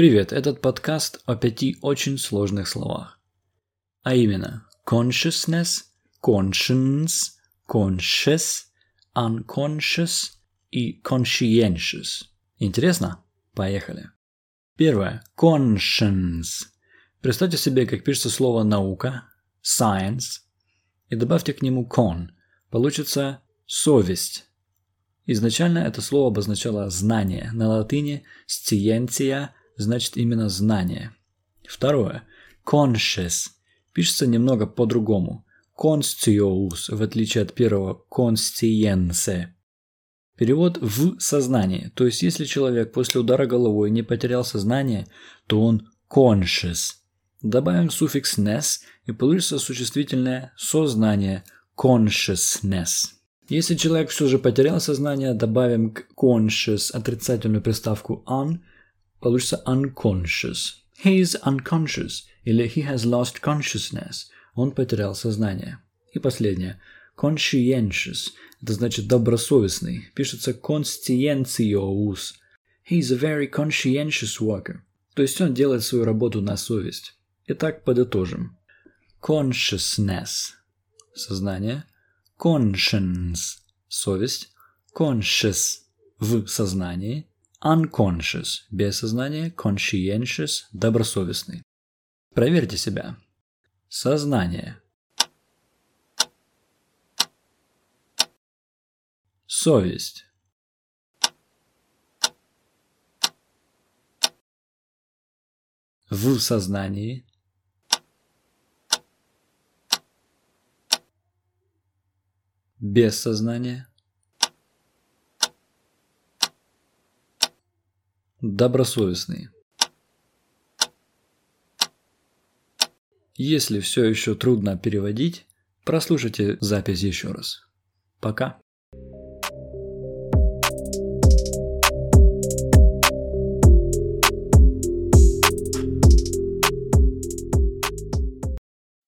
Привет, этот подкаст о пяти очень сложных словах. А именно consciousness, conscience, conscious, unconscious и conscientious. Интересно? Поехали. Первое. Conscience. Представьте себе, как пишется слово «наука», science, и добавьте к нему con. Получится совесть. Изначально это слово обозначало знание. На латыни scientia значит именно знание. Второе. Conscious. Пишется немного по-другому. Conscious, в отличие от первого conscience. Перевод в сознание. То есть, если человек после удара головой не потерял сознание, то он conscious. Добавим суффикс ness и получится существительное сознание consciousness. Если человек все же потерял сознание, добавим к conscious отрицательную приставку un, получится unconscious. He is unconscious или he has lost consciousness. Он потерял сознание. И последнее. Conscientious. Это значит добросовестный. Пишется conscientious. He is a very conscientious worker. То есть он делает свою работу на совесть. Итак, подытожим. Consciousness. Сознание. Conscience. Совесть. Conscious. В сознании unconscious – без сознания, conscientious – добросовестный. Проверьте себя. Сознание. Совесть. В сознании. Без сознания. Добросовестный. Если все еще трудно переводить, прослушайте запись еще раз. Пока.